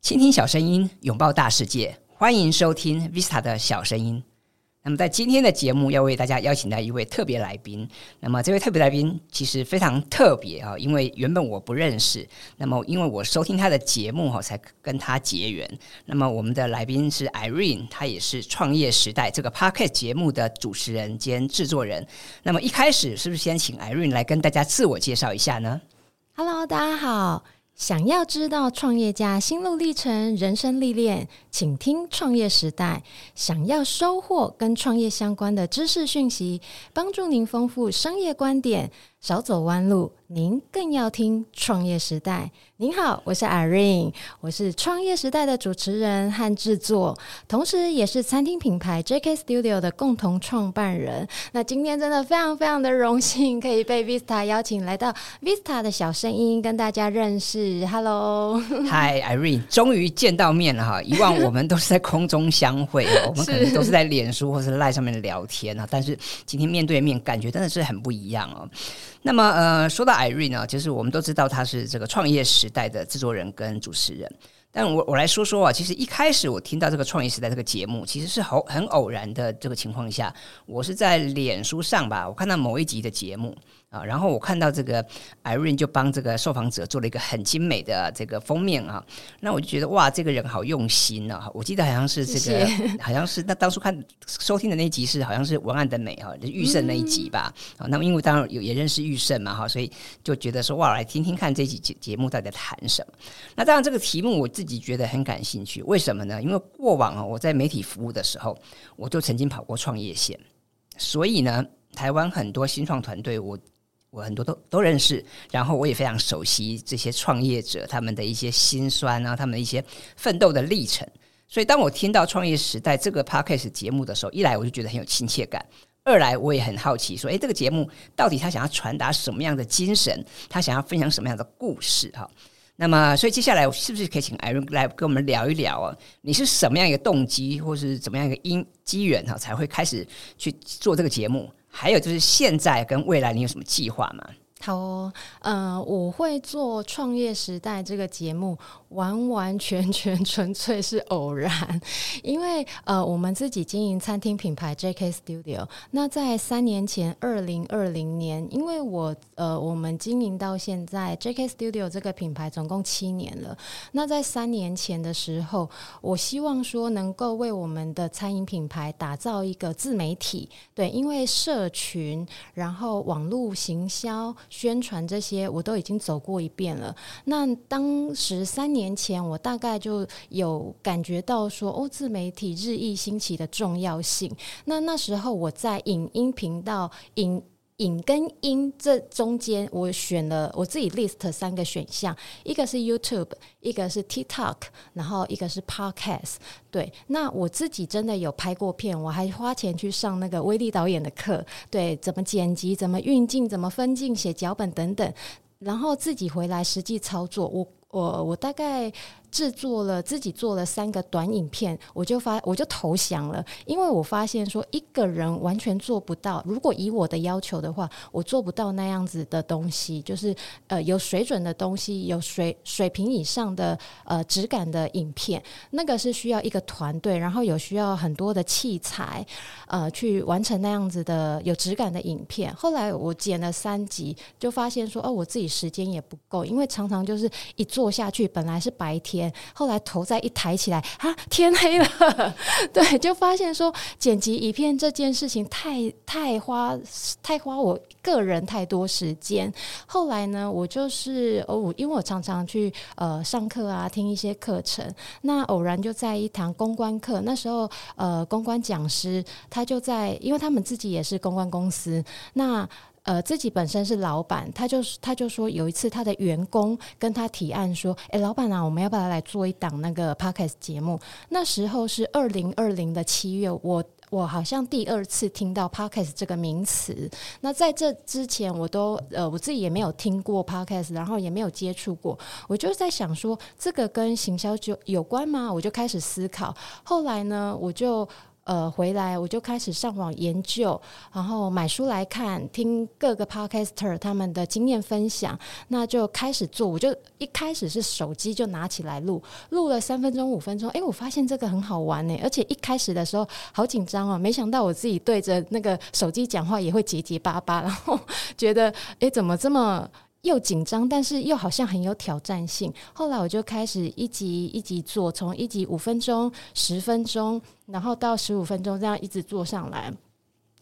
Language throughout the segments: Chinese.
倾听小声音，拥抱大世界，欢迎收听 Vista 的小声音。那么在今天的节目，要为大家邀请到一位特别来宾。那么这位特别来宾其实非常特别啊，因为原本我不认识。那么因为我收听他的节目哈，才跟他结缘。那么我们的来宾是 Irene，他也是创业时代这个 Podcast 节目的主持人兼制作人。那么一开始是不是先请 Irene 来跟大家自我介绍一下呢？Hello，大家好。想要知道创业家心路历程、人生历练，请听《创业时代》。想要收获跟创业相关的知识讯息，帮助您丰富商业观点，少走弯路。您更要听《创业时代》。您好，我是 Irene，我是《创业时代》的主持人和制作，同时也是餐厅品牌 JK Studio 的共同创办人。那今天真的非常非常的荣幸，可以被 Vista 邀请来到 Vista 的小声音，跟大家认识。Hello，Hi，Irene，终于见到面了哈！以往我们都是在空中相会，我们可能都是在脸书或是 Line 上面聊天啊，但是今天面对面，感觉真的是很不一样哦。那么，呃，说到艾瑞呢，就是我们都知道他是这个创业时代的制作人跟主持人。但我我来说说啊，其实一开始我听到这个创业时代这个节目，其实是很很偶然的这个情况下，我是在脸书上吧，我看到某一集的节目。啊，然后我看到这个 Irene 就帮这个受访者做了一个很精美的这个封面啊，那我就觉得哇，这个人好用心啊！我记得好像是这个，谢谢 好像是那当初看收听的那一集是好像是文案的美哈，就玉胜那一集吧。啊、嗯，那么因为当然有也认识玉胜嘛哈，所以就觉得说哇，来听听看这集节节目到底在谈什么。那当然这个题目我自己觉得很感兴趣，为什么呢？因为过往啊我在媒体服务的时候，我就曾经跑过创业线，所以呢，台湾很多新创团队我。我很多都都认识，然后我也非常熟悉这些创业者他们的一些辛酸啊，他们的一些奋斗的历程。所以当我听到《创业时代》这个 Podcast 节目的时候，一来我就觉得很有亲切感，二来我也很好奇，说，诶，这个节目到底他想要传达什么样的精神？他想要分享什么样的故事？哈，那么，所以接下来我是不是可以请 Irene 来跟我们聊一聊啊？你是什么样一个动机，或是怎么样一个因机缘哈，才会开始去做这个节目？还有就是现在跟未来，你有什么计划吗？好哦，呃，我会做《创业时代》这个节目，完完全全纯粹是偶然，因为呃，我们自己经营餐厅品牌 JK Studio。那在三年前，二零二零年，因为我呃，我们经营到现在 JK Studio 这个品牌总共七年了。那在三年前的时候，我希望说能够为我们的餐饮品牌打造一个自媒体，对，因为社群，然后网络行销。宣传这些我都已经走过一遍了。那当时三年年前，我大概就有感觉到说，哦，自媒体日益兴起的重要性。那那时候我在影音频道影。影跟音这中间，我选了我自己 list 三个选项，一个是 YouTube，一个是 TikTok，然后一个是 Podcast。对，那我自己真的有拍过片，我还花钱去上那个威力导演的课，对，怎么剪辑，怎么运镜，怎么分镜，写脚本等等，然后自己回来实际操作，我我我大概。制作了自己做了三个短影片，我就发我就投降了，因为我发现说一个人完全做不到。如果以我的要求的话，我做不到那样子的东西，就是呃有水准的东西，有水水平以上的呃质感的影片，那个是需要一个团队，然后有需要很多的器材，呃去完成那样子的有质感的影片。后来我剪了三集，就发现说哦，我自己时间也不够，因为常常就是一做下去，本来是白天。后来头再一抬起来，啊，天黑了，对，就发现说剪辑影片这件事情太太花太花我个人太多时间。后来呢，我就是哦，因为我常常去呃上课啊，听一些课程，那偶然就在一堂公关课，那时候呃公关讲师他就在，因为他们自己也是公关公司，那。呃，自己本身是老板，他就是他就说有一次他的员工跟他提案说：“哎，老板啊，我们要不要来做一档那个 podcast 节目？”那时候是二零二零的七月，我我好像第二次听到 podcast 这个名词。那在这之前，我都呃我自己也没有听过 podcast，然后也没有接触过。我就在想说，这个跟行销就有关吗？我就开始思考。后来呢，我就。呃，回来我就开始上网研究，然后买书来看，听各个 podcaster 他们的经验分享，那就开始做。我就一开始是手机就拿起来录，录了三分钟、五分钟，哎，我发现这个很好玩呢，而且一开始的时候好紧张哦，没想到我自己对着那个手机讲话也会结结巴巴，然后觉得，哎，怎么这么又紧张，但是又好像很有挑战性。后来我就开始一集一集做，从一集五分钟、十分钟，然后到十五分钟，这样一直做上来。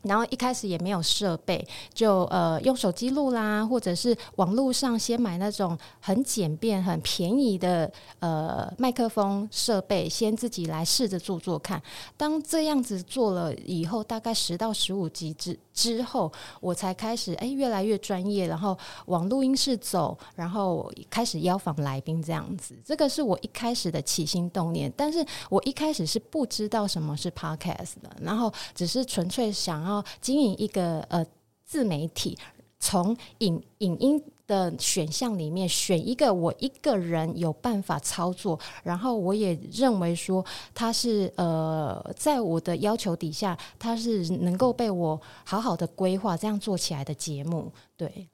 然后一开始也没有设备，就呃用手机录啦，或者是网络上先买那种很简便、很便宜的呃麦克风设备，先自己来试着做做看。当这样子做了以后，大概十到十五集之之后，我才开始哎越来越专业，然后往录音室走，然后开始邀访来宾这样子。这个是我一开始的起心动念，但是我一开始是不知道什么是 Podcast 的，然后只是纯粹想要。然后经营一个呃自媒体，从影影音的选项里面选一个我一个人有办法操作，然后我也认为说他是呃在我的要求底下，他是能够被我好好的规划这样做起来的节目，对。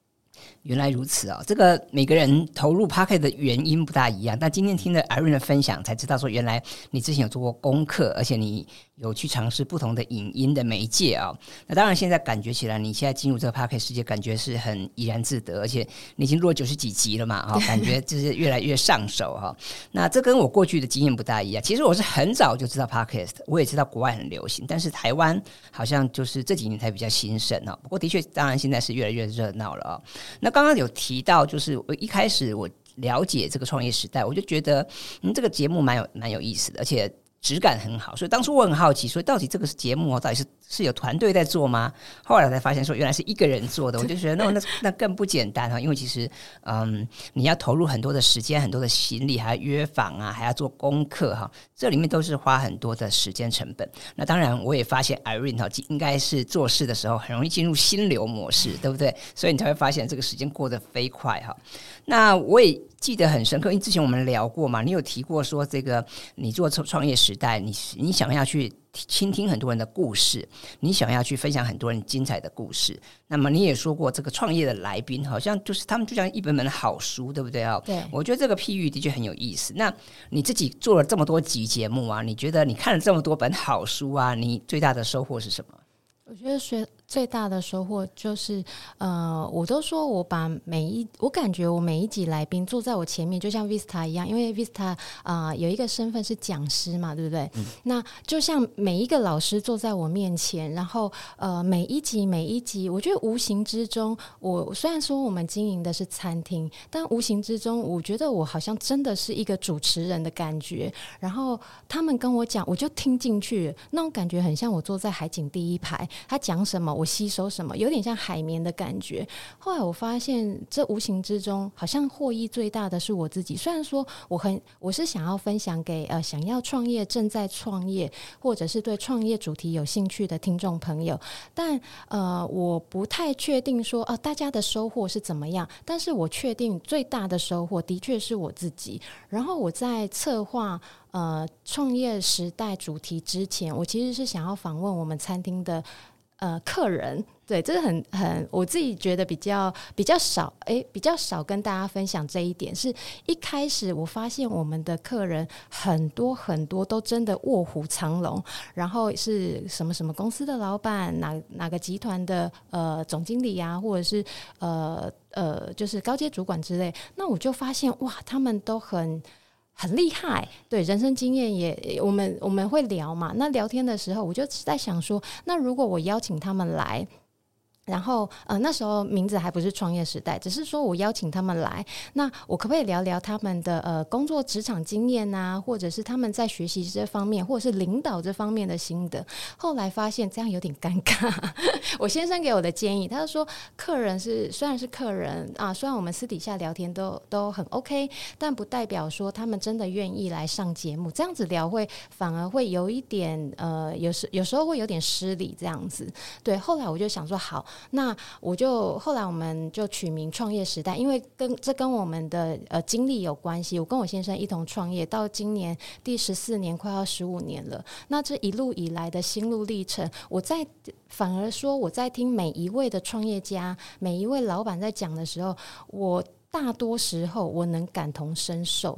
原来如此啊、这个每个人投入 Podcast 的原因不大一样，但今天听了 Irene 的分享，才知道说原来你之前有做过功课，而且你有去尝试不同的影音的媒介啊、哦。那当然，现在感觉起来，你现在进入这个 Podcast 世界，感觉是很怡然自得，而且你已经录了九十几集了嘛，啊，感觉就是越来越上手哈。那这跟我过去的经验不大一样。其实我是很早就知道 Podcast，我也知道国外很流行，但是台湾好像就是这几年才比较兴盛啊。不过的确，当然现在是越来越热闹了啊。那刚刚有提到，就是我一开始我了解这个创业时代，我就觉得嗯，这个节目蛮有蛮有意思的，而且质感很好，所以当初我很好奇，说到底这个是节目到底是。是有团队在做吗？后来我才发现说，原来是一个人做的。我就觉得 那那那更不简单哈，因为其实嗯，你要投入很多的时间、很多的心力，还要约访啊，还要做功课哈，这里面都是花很多的时间成本。那当然，我也发现 Irene 哈，应该是做事的时候很容易进入心流模式，对不对？所以你才会发现这个时间过得飞快哈。那我也记得很深刻，因为之前我们聊过嘛，你有提过说这个你做创创业时代，你你想要去。倾听很多人的故事，你想要去分享很多人精彩的故事。那么你也说过，这个创业的来宾好像就是他们就像一本本好书，对不对啊？对，我觉得这个譬喻的确很有意思。那你自己做了这么多集节目啊，你觉得你看了这么多本好书啊，你最大的收获是什么？我觉得学。最大的收获就是，呃，我都说我把每一，我感觉我每一集来宾坐在我前面，就像 Vista 一样，因为 Vista 啊、呃、有一个身份是讲师嘛，对不对？嗯、那就像每一个老师坐在我面前，然后呃，每一集每一集，我觉得无形之中，我虽然说我们经营的是餐厅，但无形之中，我觉得我好像真的是一个主持人的感觉。然后他们跟我讲，我就听进去，那种感觉很像我坐在海景第一排，他讲什么。我吸收什么，有点像海绵的感觉。后来我发现，这无形之中好像获益最大的是我自己。虽然说我很，我是想要分享给呃想要创业、正在创业，或者是对创业主题有兴趣的听众朋友，但呃我不太确定说啊、大家的收获是怎么样。但是我确定最大的收获的确是我自己。然后我在策划呃创业时代主题之前，我其实是想要访问我们餐厅的。呃，客人对，这是很很，我自己觉得比较比较少，诶，比较少跟大家分享这一点。是一开始我发现我们的客人很多很多都真的卧虎藏龙，然后是什么什么公司的老板，哪哪个集团的呃总经理啊，或者是呃呃就是高阶主管之类，那我就发现哇，他们都很。很厉害，对，人生经验也，我们我们会聊嘛。那聊天的时候，我就在想说，那如果我邀请他们来。然后，呃，那时候名字还不是创业时代，只是说我邀请他们来，那我可不可以聊聊他们的呃工作职场经验啊，或者是他们在学习这方面，或者是领导这方面的心得？后来发现这样有点尴尬。我先生给我的建议，他说客人是虽然是客人啊，虽然我们私底下聊天都都很 OK，但不代表说他们真的愿意来上节目。这样子聊会反而会有一点呃，有时有时候会有点失礼这样子。对，后来我就想说好。那我就后来我们就取名创业时代，因为跟这跟我们的呃经历有关系。我跟我先生一同创业，到今年第十四年，快要十五年了。那这一路以来的心路历程，我在反而说我在听每一位的创业家、每一位老板在讲的时候，我大多时候我能感同身受。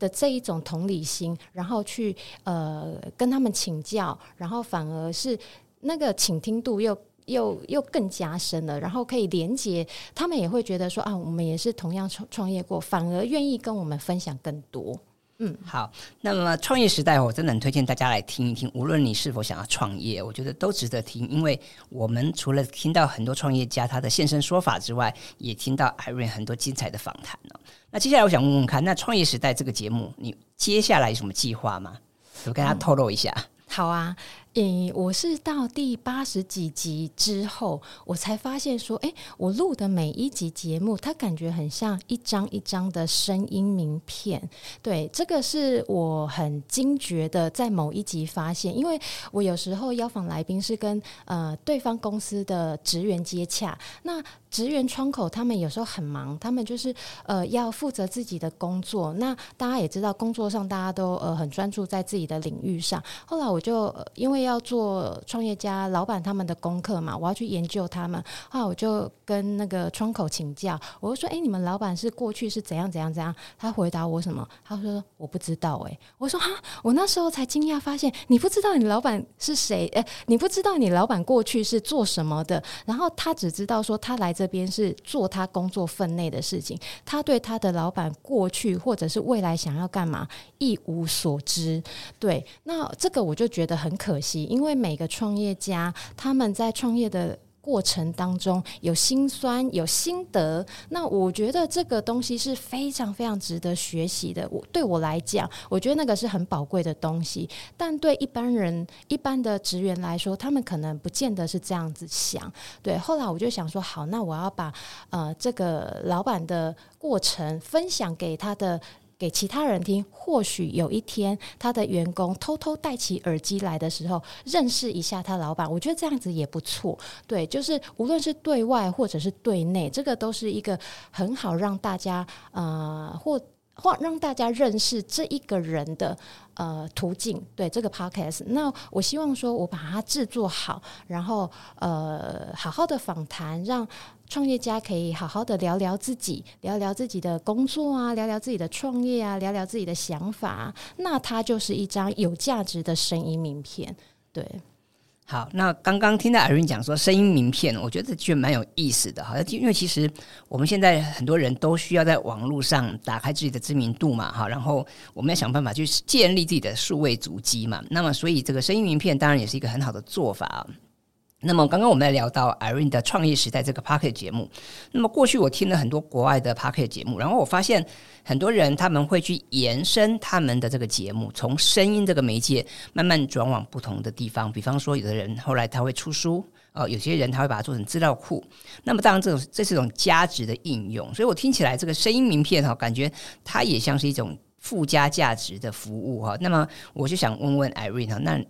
的这一种同理心，然后去呃跟他们请教，然后反而是那个倾听度又又又更加深了，然后可以连接，他们也会觉得说啊，我们也是同样创创业过，反而愿意跟我们分享更多。嗯，好。那么创业时代，我真的很推荐大家来听一听。无论你是否想要创业，我觉得都值得听。因为我们除了听到很多创业家他的现身说法之外，也听到 Irene 很多精彩的访谈呢。那接下来我想问问看，那创业时代这个节目，你接下来有什么计划吗？我跟他透露一下。嗯，好啊。诶，我是到第八十几集之后，我才发现说，诶，我录的每一集节目，它感觉很像一张一张的声音名片。对，这个是我很惊觉的，在某一集发现，因为我有时候邀访来宾是跟呃对方公司的职员接洽，那职员窗口他们有时候很忙，他们就是呃要负责自己的工作。那大家也知道，工作上大家都呃很专注在自己的领域上。后来我就、因为要做创业家老板他们的功课嘛，我要去研究他们。后来我就跟那个窗口请教，我就说：“哎，你们老板是过去是怎样怎样怎样？”他回答我什么？他说：“我不知道。”哎，我说：“哈，我那时候才惊讶，发现你不知道你老板是谁？哎，你不知道你老板过去是做什么的？然后他只知道说他来这边是做他工作分内的事情，他对他的老板过去或者是未来想要干嘛一无所知。对，那这个我就觉得很可惜。”因为每个创业家他们在创业的过程当中有辛酸有心得，那我觉得这个东西是非常非常值得学习的。我对我来讲，我觉得那个是很宝贵的东西。但对一般人、一般的职员来说，他们可能不见得是这样子想。对，后来我就想说，好，那我要把呃这个老板的过程分享给他的。给其他人听，或许有一天他的员工偷偷戴起耳机来的时候，认识一下他老板，我觉得这样子也不错。对，就是无论是对外或者是对内，这个都是一个很好让大家呃或或让大家认识这一个人的呃途径。对这个 podcast，那我希望说我把它制作好，然后呃好好的访谈，让。创业家可以好好的聊聊自己，聊聊自己的工作啊，聊聊自己的创业啊，聊聊自己的想法，那它就是一张有价值的声音名片。对，好，那刚刚听到阿云讲说声音名片，我觉得这蛮有意思的，好像因为其实我们现在很多人都需要在网络上打开自己的知名度嘛，哈，然后我们要想办法去建立自己的数位足迹嘛，那么所以这个声音名片当然也是一个很好的做法。那么刚刚我们在聊到 Irene 的创业时代这个 Pocket 节目，那么过去我听了很多国外的 Pocket 节目，然后我发现很多人他们会去延伸他们的这个节目，从声音这个媒介慢慢转往不同的地方。比方说，有的人后来他会出书，哦，有些人他会把它做成资料库。那么当然，这种这是一种价值的应用。所以我听起来这个声音名片哈，感觉它也像是一种附加价值的服务哈。那么我就想问问 Irene 哈，那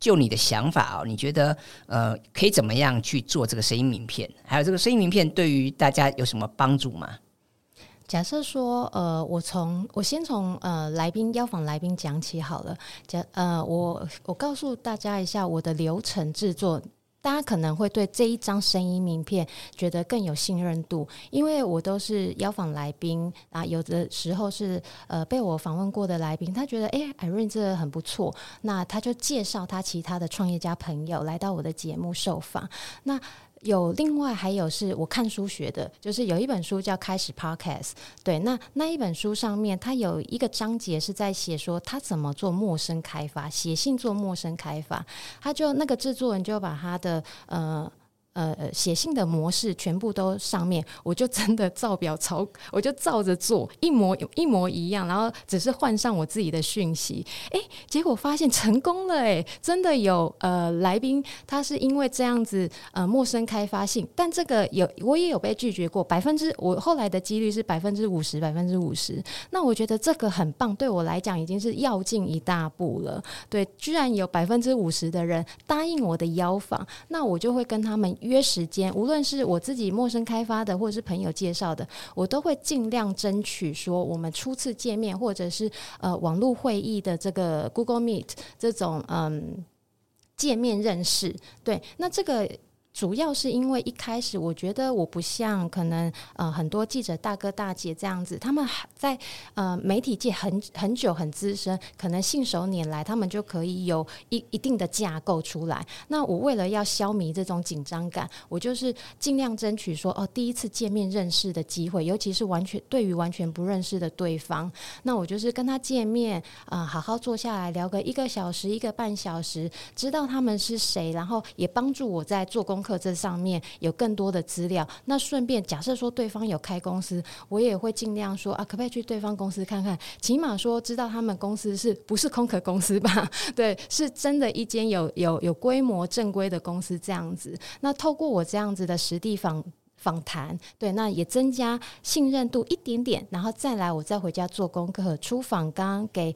就你的想法哦，你觉得呃可以怎么样去做这个声音名片？还有这个声音名片对于大家有什么帮助吗？假设说呃，我从我先从呃来宾邀访来宾讲起好了。假呃，我我告诉大家一下我的流程制作。大家可能会对这一张声音名片觉得更有信任度，因为我都是邀访来宾啊，有的时候是呃被我访问过的来宾，他觉得哎艾瑞这很不错，那他就介绍他其他的创业家朋友来到我的节目受访，那。有另外还有是我看书学的，就是有一本书叫《开始 Podcast》，对，那那一本书上面，它有一个章节是在写说他怎么做陌生开发，写信做陌生开发，他就那个制作人就把他的呃。呃，写信的模式全部都上面，我就真的照表抄，我就照着做，一模一模一样，然后只是换上我自己的讯息，诶，结果发现成功了，诶，真的有呃来宾，他是因为这样子呃陌生开发信，但这个有我也有被拒绝过，百分之我后来的几率是百分之五十，百分之五十，那我觉得这个很棒，对我来讲已经是要进一大步了，对，居然有百分之五十的人答应我的邀访，那我就会跟他们。约时间，无论是我自己陌生开发的，或者是朋友介绍的，我都会尽量争取说，我们初次见面，或者是呃网络会议的这个 Google Meet 这种嗯见面认识。对，那这个。主要是因为一开始我觉得我不像可能呃很多记者大哥大姐这样子，他们在呃媒体界很很久很资深，可能信手拈来，他们就可以有一一定的架构出来。那我为了要消弭这种紧张感，我就是尽量争取说哦第一次见面认识的机会，尤其是完全对于完全不认识的对方，那我就是跟他见面啊、好好坐下来聊个一个小时一个半小时，知道他们是谁，然后也帮助我在做工功课。这上面有更多的资料，那顺便假设说对方有开公司，我也会尽量说啊，可不可以去对方公司看看，起码说知道他们公司是不是空壳公司吧？对，是真的一间有有有规模正规的公司这样子。那透过我这样子的实地访访谈，对，那也增加信任度一点点，然后再来我再回家做功课，出访刚给。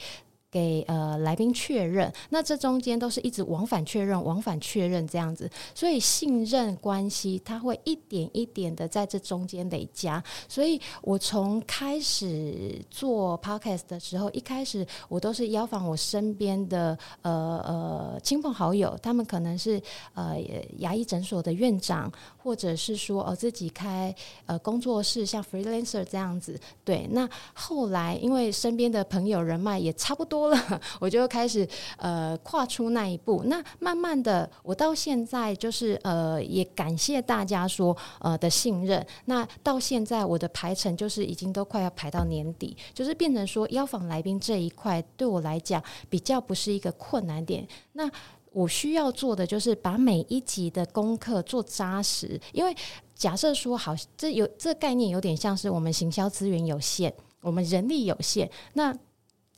给呃来宾确认，那这中间都是一直往返确认、往返确认这样子，所以信任关系它会一点一点的在这中间累加。所以我从开始做 podcast 的时候，一开始我都是邀访我身边的呃呃亲朋好友，他们可能是呃牙医诊所的院长，或者是说呃自己开呃工作室，像 freelancer 这样子。对，那后来因为身边的朋友人脉也差不多。了，我就开始呃跨出那一步。那慢慢的，我到现在就是呃也感谢大家说呃的信任。那到现在我的排程就是已经都快要排到年底，就是变成说邀访来宾这一块对我来讲比较不是一个困难点。那我需要做的就是把每一集的功课做扎实，因为假设说好，这有这概念有点像是我们行销资源有限，我们人力有限，那。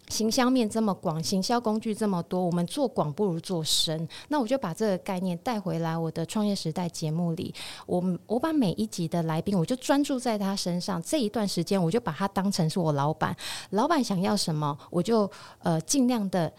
行销面这么广，行销工具这么多，我们做广不如做深。那我就把这个概念带回来我的创业时代节目里。我我把每一集的来宾，我就专注在他身上。这一段时间，我就把他当成是我老板。老板想要什么，我就呃尽量的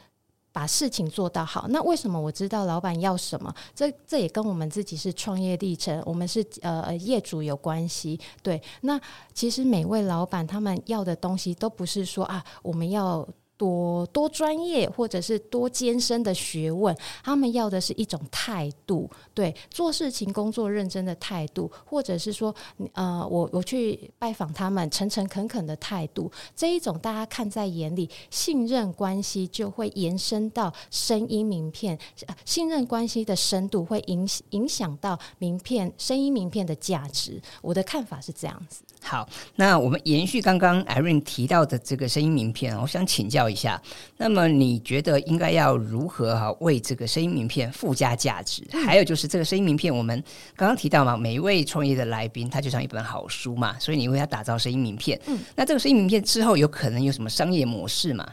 把事情做到好。那为什么我知道老板要什么？这这也跟我们自己是创业历程，我们是呃业主有关系。对，那其实每位老板他们要的东西都不是说啊，我们要。多多专业，或者是多艰深的学问，他们要的是一种态度，对做事情、工作认真的态度，或者是说，呃，我我去拜访他们，诚诚恳恳的态度，这一种大家看在眼里，信任关系就会延伸到声音名片，信任关系的深度会影影响到名片、声音名片的价值。我的看法是这样子。好，那我们延续刚刚 Irene 提到的这个声音名片，我想请教一下，那么你觉得应该要如何哈为这个声音名片附加价值？嗯、还有就是这个声音名片，我们刚刚提到嘛，每一位创业的来宾，他就像一本好书嘛，所以你为他打造声音名片。嗯，那这个声音名片之后有可能有什么商业模式吗？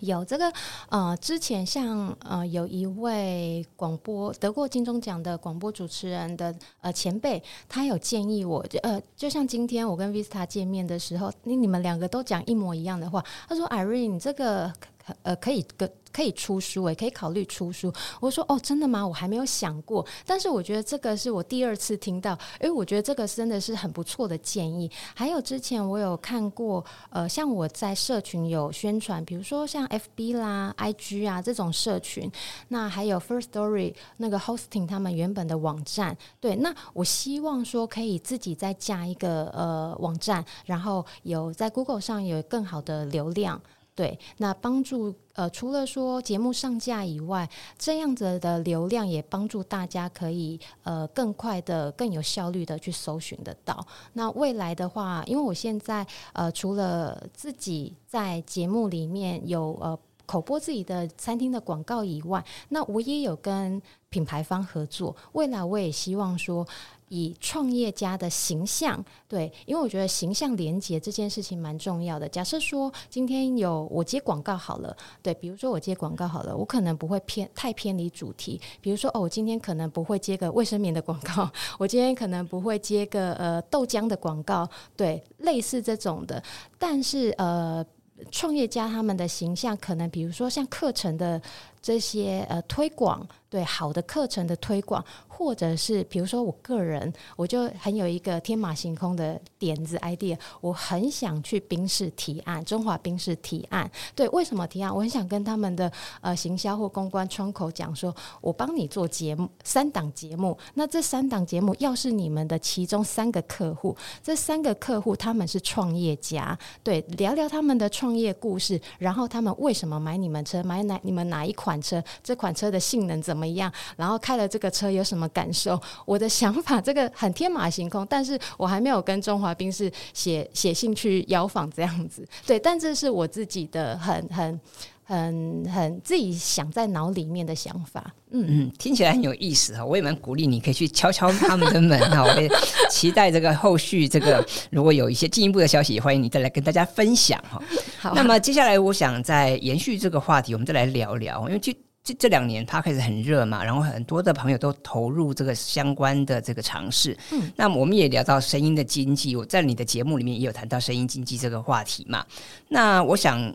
有这个呃，之前像呃，有一位广播得过金钟奖的广播主持人的呃前辈，他有建议我，呃，就像今天我跟 Vista 见面的时候，你你们两个都讲一模一样的话，他说：“Irene，这个。”呃，可以跟可以出书，也可以考虑出书。我说哦，真的吗？我还没有想过。但是我觉得这个是我第二次听到，诶，我觉得这个真的是很不错的建议。还有之前我有看过，呃，像我在社群有宣传，比如说像 FB 啦、IG 啊这种社群，那还有 First Story 那个 hosting 他们原本的网站，对，那我希望说可以自己再加一个呃网站，然后有在 Google 上有更好的流量。对，那帮助呃，除了说节目上架以外，这样子的流量也帮助大家可以呃更快的、更有效率的去搜寻得到。那未来的话，因为我现在呃除了自己在节目里面有呃口播自己的餐厅的广告以外，那我也有跟品牌方合作。未来我也希望说。以创业家的形象，对，因为我觉得形象连结这件事情蛮重要的。假设说今天有我接广告好了，对，比如说我接广告好了，我可能不会偏太偏离主题。比如说哦，我今天可能不会接个卫生棉的广告，我今天可能不会接个呃豆浆的广告，对，类似这种的。但是呃，创业家他们的形象可能，比如说像课程的这些呃推广。对好的课程的推广，或者是比如说我个人，我就很有一个天马行空的点子 idea，我很想去冰室提案，中华冰室提案。对，为什么提案？我很想跟他们的呃行销或公关窗口讲说，我帮你做节目，三档节目。那这三档节目要是你们的其中三个客户，这三个客户他们是创业家，对，聊聊他们的创业故事，然后他们为什么买你们车，买哪你们哪一款款车，这款车的性能怎么？样？然后开了这个车有什么感受？我的想法这个很天马行空，但是我还没有跟中华兵士写写信去邀访这样子。对，但这是我自己的很很很很自己想在脑里面的想法。嗯嗯，听起来很有意思哈，我也蛮鼓励你可以去敲敲他们的门哈。我也期待这个后续这个如果有一些进一步的消息，欢迎你再来跟大家分享哈。好，那么接下来我想再延续这个话题，我们再来聊聊，因为就。这这两年 Podcast 很热嘛，然后很多的朋友都投入这个相关的这个尝试。嗯，那我们也聊到声音的经济，我在你的节目里面也有谈到声音经济这个话题嘛。那我想，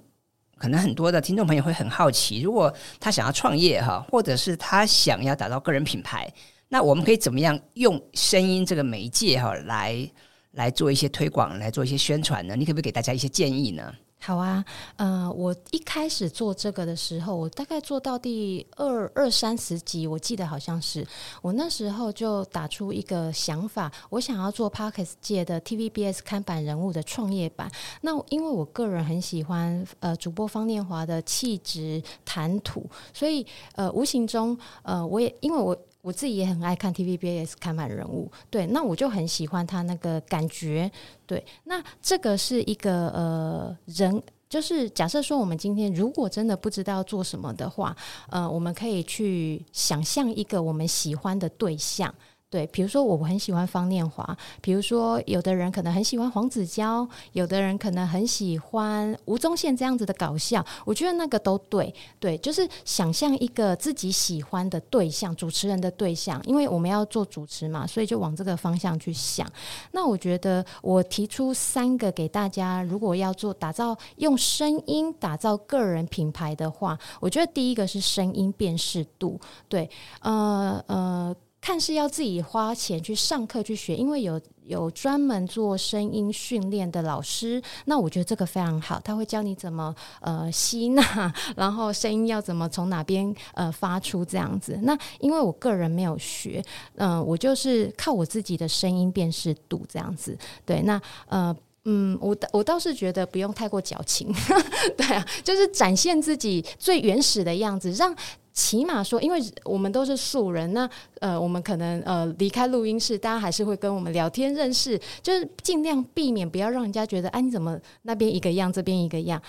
可能很多的听众朋友会很好奇，如果他想要创业哈，或者是他想要打造个人品牌，那我们可以怎么样用声音这个媒介哈来来做一些推广，来做一些宣传呢？你可不可以给大家一些建议呢？好啊，呃，我一开始做这个的时候，我大概做到第二二三十集，我记得好像是我那时候就打出一个想法，我想要做 Podcast 界的 TVBS 看板人物的创业版。那因为我个人很喜欢呃主播方念华的气质谈吐，所以呃无形中呃我也因为我。我自己也很爱看 TVBS 看板人物，对，那我就很喜欢他那个感觉，对，那这个是一个呃人，就是假设说我们今天如果真的不知道做什么的话，呃，我们可以去想象一个我们喜欢的对象。对，比如说我很喜欢方念华，比如说有的人可能很喜欢黄子佼，有的人可能很喜欢吴宗宪这样子的搞笑，我觉得那个都对，对，就是想象一个自己喜欢的对象，主持人的对象，因为我们要做主持嘛，所以就往这个方向去想。那我觉得我提出三个给大家，如果要做打造用声音打造个人品牌的话，我觉得第一个是声音辨识度，对，呃呃。看是要自己花钱去上课去学，因为有有专门做声音训练的老师，那我觉得这个非常好，他会教你怎么呃吸纳，然后声音要怎么从哪边呃发出这样子。那因为我个人没有学，嗯、我就是靠我自己的声音辨识度这样子。对，那呃嗯，我我倒是觉得不用太过矫情，对啊，就是展现自己最原始的样子，让。起码说，因为我们都是素人，那呃，我们可能呃离开录音室，大家还是会跟我们聊天认识，就是尽量避免不要让人家觉得，哎，你怎么那边一个样，这边一个样，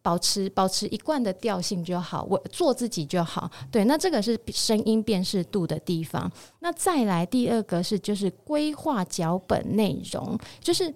保持保持一贯的调性就好，我做自己就好。对，那这个是声音辨识度的地方。那再来第二个是就是规划脚本内容，就是。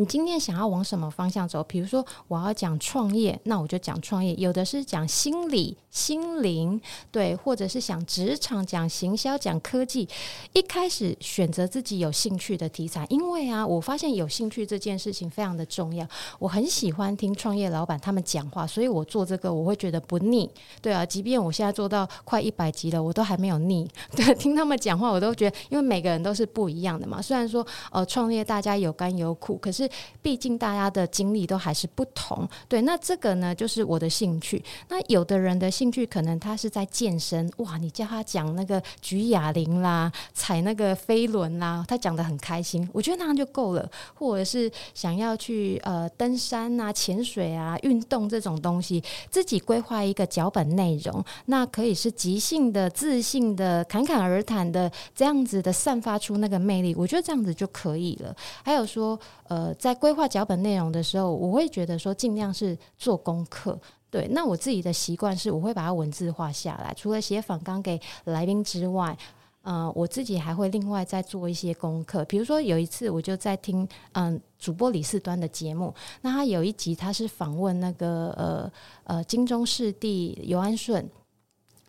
你今天想要往什么方向走？比如说，我要讲创业，那我就讲创业；有的是讲心理、心灵，对，或者是讲职场、讲行销、讲科技。一开始选择自己有兴趣的题材，因为啊，我发现有兴趣这件事情非常的重要。我很喜欢听创业老板他们讲话，所以我做这个我会觉得不腻。对啊，即便我现在做到快一百集了，我都还没有腻。对，听他们讲话，我都觉得，因为每个人都是不一样的嘛。虽然说，呃，创业大家有甘有苦，可是。毕竟大家的经历都还是不同，对，那这个呢，就是我的兴趣。那有的人的兴趣可能他是在健身，哇，你叫他讲那个举哑铃啦，踩那个飞轮啦，他讲得很开心，我觉得那样就够了。或者是想要去呃登山啊、潜水啊、运动这种东西，自己规划一个脚本内容，那可以是即兴的、自信的、侃侃而谈的这样子的，散发出那个魅力，我觉得这样子就可以了。还有说，呃。在规划脚本内容的时候，我会觉得说尽量是做功课。对，那我自己的习惯是，我会把它文字化下来。除了写访纲给来宾之外，呃，我自己还会另外再做一些功课。比如说有一次，我就在听嗯、主播李四端的节目，那他有一集他是访问那个呃呃金钟视帝尤安顺。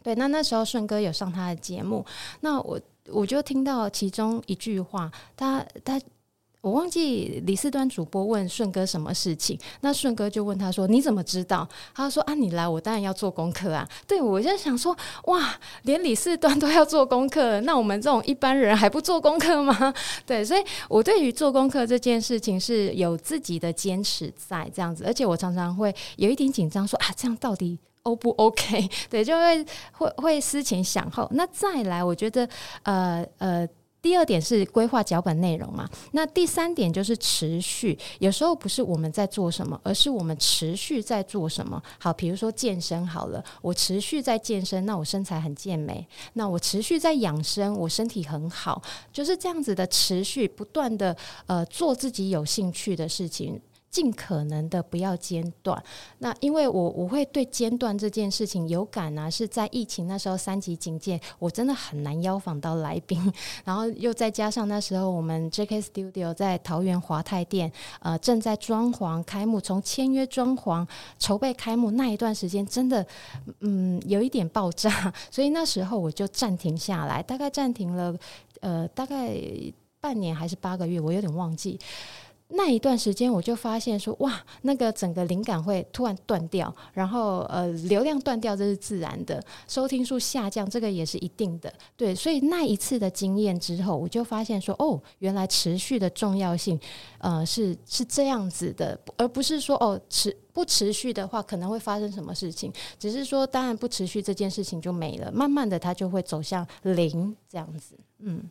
对，那那时候顺哥有上他的节目，那我我就听到其中一句话，他他。我忘记李四端主播问顺哥什么事情，那顺哥就问他说：“你怎么知道？”他说：“啊，你来，我当然要做功课啊。对”我就想说：“哇，连李四端都要做功课，那我们这种一般人还不做功课吗？” 对，所以我对于做功课这件事情是有自己的坚持在这样子，而且我常常会有一点紧张，说：“啊，这样到底 O 不 OK？” 对，就会会会思前想后。那再来，我觉得呃呃。第二点是规划脚本内容嘛，那第三点就是持续。有时候不是我们在做什么，而是我们持续在做什么。好，比如说健身好了，我持续在健身，那我身材很健美；那我持续在养生，我身体很好。就是这样子的持续，不断的呃做自己有兴趣的事情。尽可能的不要间断。那因为我我会对间断这件事情有感啊，是在疫情那时候三级警戒，我真的很难邀访到来宾。然后又再加上那时候我们 JK Studio 在桃园华泰店，呃，正在装潢开幕，从签约装潢筹备开幕那一段时间，真的嗯有一点爆炸，所以那时候我就暂停下来，大概暂停了呃大概半年还是八个月，我有点忘记。那一段时间，我就发现说，哇，那个整个灵感会突然断掉，然后呃，流量断掉，这是自然的，收听数下降，这个也是一定的，对。所以那一次的经验之后，我就发现说，哦，原来持续的重要性，呃，是是这样子的，而不是说哦，持不持续的话，可能会发生什么事情，只是说，当然不持续这件事情就没了，慢慢的它就会走向零这样子，嗯。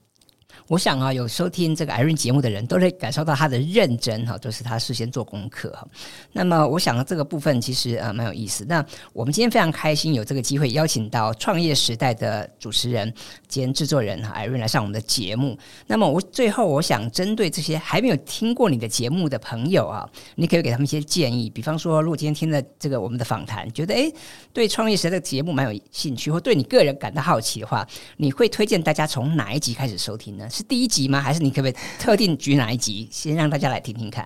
我想啊，有收听这个 Irene 节目的人都会感受到他的认真哈，都是他事先做功课哈。那么，我想这个部分其实呃蛮有意思。那我们今天非常开心有这个机会邀请到创业时代的主持人兼制作人哈 Irene 来上我们的节目。那么，我最后我想针对这些还没有听过你的节目的朋友啊，你可以给他们一些建议。比方说，如果今天听了这个我们的访谈，觉得诶对创业时代的节目蛮有兴趣，或对你个人感到好奇的话，你会推荐大家从哪一集开始收听？是第一集吗？还是你可不可以特定举哪一集，先让大家来听听看？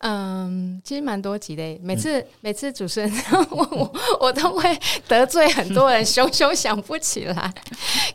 嗯，其实蛮多集的。每次、嗯、每次主持人 问我，我都会得罪很多人，熊熊想不起来。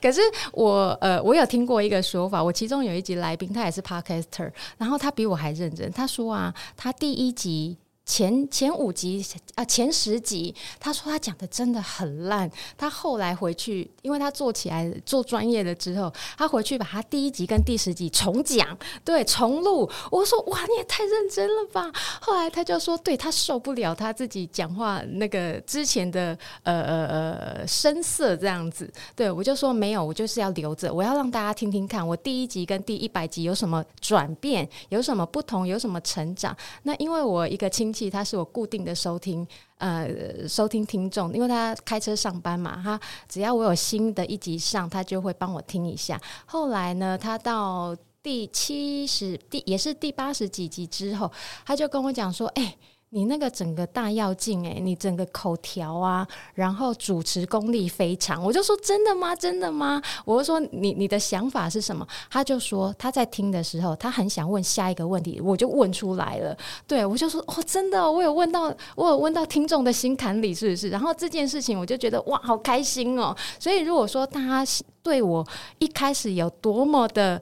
可是我呃，我有听过一个说法，我其中有一集来宾，他也是 Podcaster，然后他比我还认真。他说啊，他第一集。前前五集啊，前十集，他说他讲的真的很烂。他后来回去，因为他做起来做专业了之后，他回去把他第一集跟第十集重讲，对，重录。我说哇，你也太认真了吧！后来他就说，对，他受不了他自己讲话那个之前的呃呃呃声色这样子。对，我就说没有，我就是要留着，我要让大家听听看，我第一集跟第一百集有什么转变，有什么不同，有什么成长。那因为我一个亲。他是我固定的收听，呃，收听听众，因为他开车上班嘛，他只要我有新的一集上，他就会帮我听一下。后来呢，他到第七十第也是第八十几集之后，他就跟我讲说：“哎、”你那个整个大跃进哎，你整个口条啊，然后主持功力非常，我就说真的吗？真的吗？我就说你你的想法是什么？他就说他在听的时候，他很想问下一个问题，我就问出来了。对，我就说哦，真的，我有问到，我有问到听众的心坎里，是不是？然后这件事情，我就觉得哇，好开心哦。所以如果说大家对我一开始有多么的。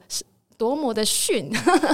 多么的逊，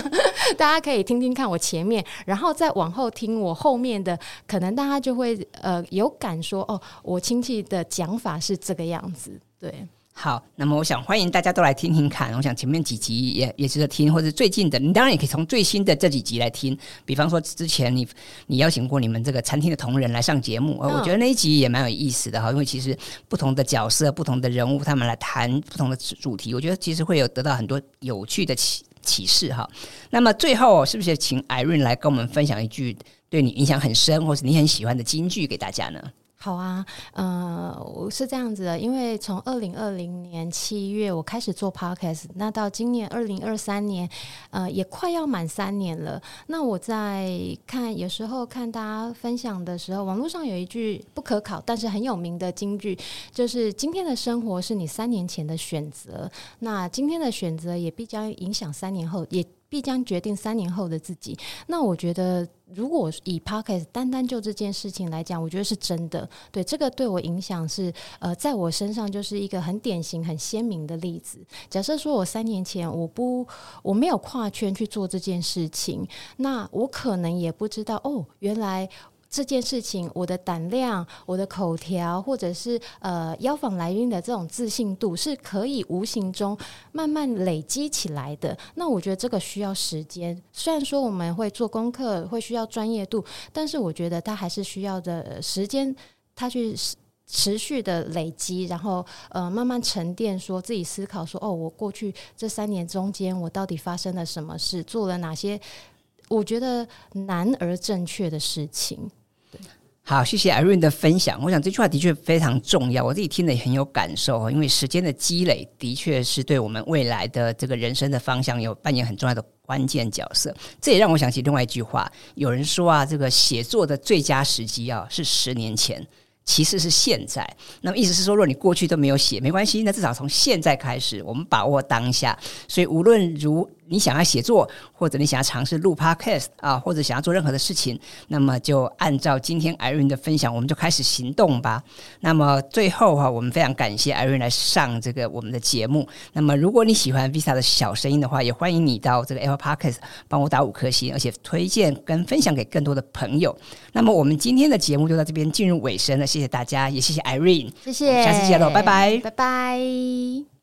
大家可以听听看我前面，然后再往后听我后面的，可能大家就会呃有感说哦，我亲戚的讲法是这个样子，对。好，那么我想欢迎大家都来听听看。我想前面几集也也值得听，或者最近的，你当然也可以从最新的这几集来听。比方说之前你你邀请过你们这个餐厅的同仁来上节目，哦、我觉得那一集也蛮有意思的哈。因为其实不同的角色、不同的人物，他们来谈不同的主题，我觉得其实会有得到很多有趣的启启示哈。那么最后是不是请 Irene 来跟我们分享一句对你影响很深，或是你很喜欢的金句给大家呢？好啊，呃，我是这样子的，因为从二零二零年七月我开始做 podcast，那到今年二零二三年，呃，也快要满三年了。那我在看，有时候看大家分享的时候，网络上有一句不可考但是很有名的金句，就是今天的生活是你三年前的选择，那今天的选择也必将影响三年后，也必将决定三年后的自己。那我觉得，如果以 p o c k e t 单单就这件事情来讲，我觉得是真的。对这个对我影响是，呃，在我身上就是一个很典型、很鲜明的例子。假设说我三年前我不我没有跨圈去做这件事情，那我可能也不知道哦，原来。这件事情，我的胆量、我的口条，或者是呃邀访来宾的这种自信度，是可以无形中慢慢累积起来的。那我觉得这个需要时间。虽然说我们会做功课，会需要专业度，但是我觉得它还是需要的时间，它去持续的累积，然后呃慢慢沉淀，说自己思考说，哦，我过去这三年中间，我到底发生了什么事，做了哪些？我觉得难而正确的事情。好，谢谢 Irene 的分享。我想这句话的确非常重要，我自己听了也很有感受。因为时间的积累，的确是对我们未来的这个人生的方向有扮演很重要的关键角色。这也让我想起另外一句话，有人说啊，这个写作的最佳时机啊是十年前，其实是现在。那么意思是说，如果你过去都没有写，没关系，那至少从现在开始，我们把握当下。所以无论如你想要写作，或者你想要尝试录 Podcast 啊，或者想要做任何的事情，那么就按照今天 Irene 的分享，我们就开始行动吧。那么最后哈、啊，我们非常感谢 Irene 来上这个我们的节目。那么如果你喜欢 Vista 的小声音的话，也欢迎你到这个 Apple Podcast 帮我打五颗星，而且推荐跟分享给更多的朋友。那么我们今天的节目就到这边进入尾声了，谢谢大家，也谢谢 Irene，谢谢，下次见喽，拜拜，拜拜。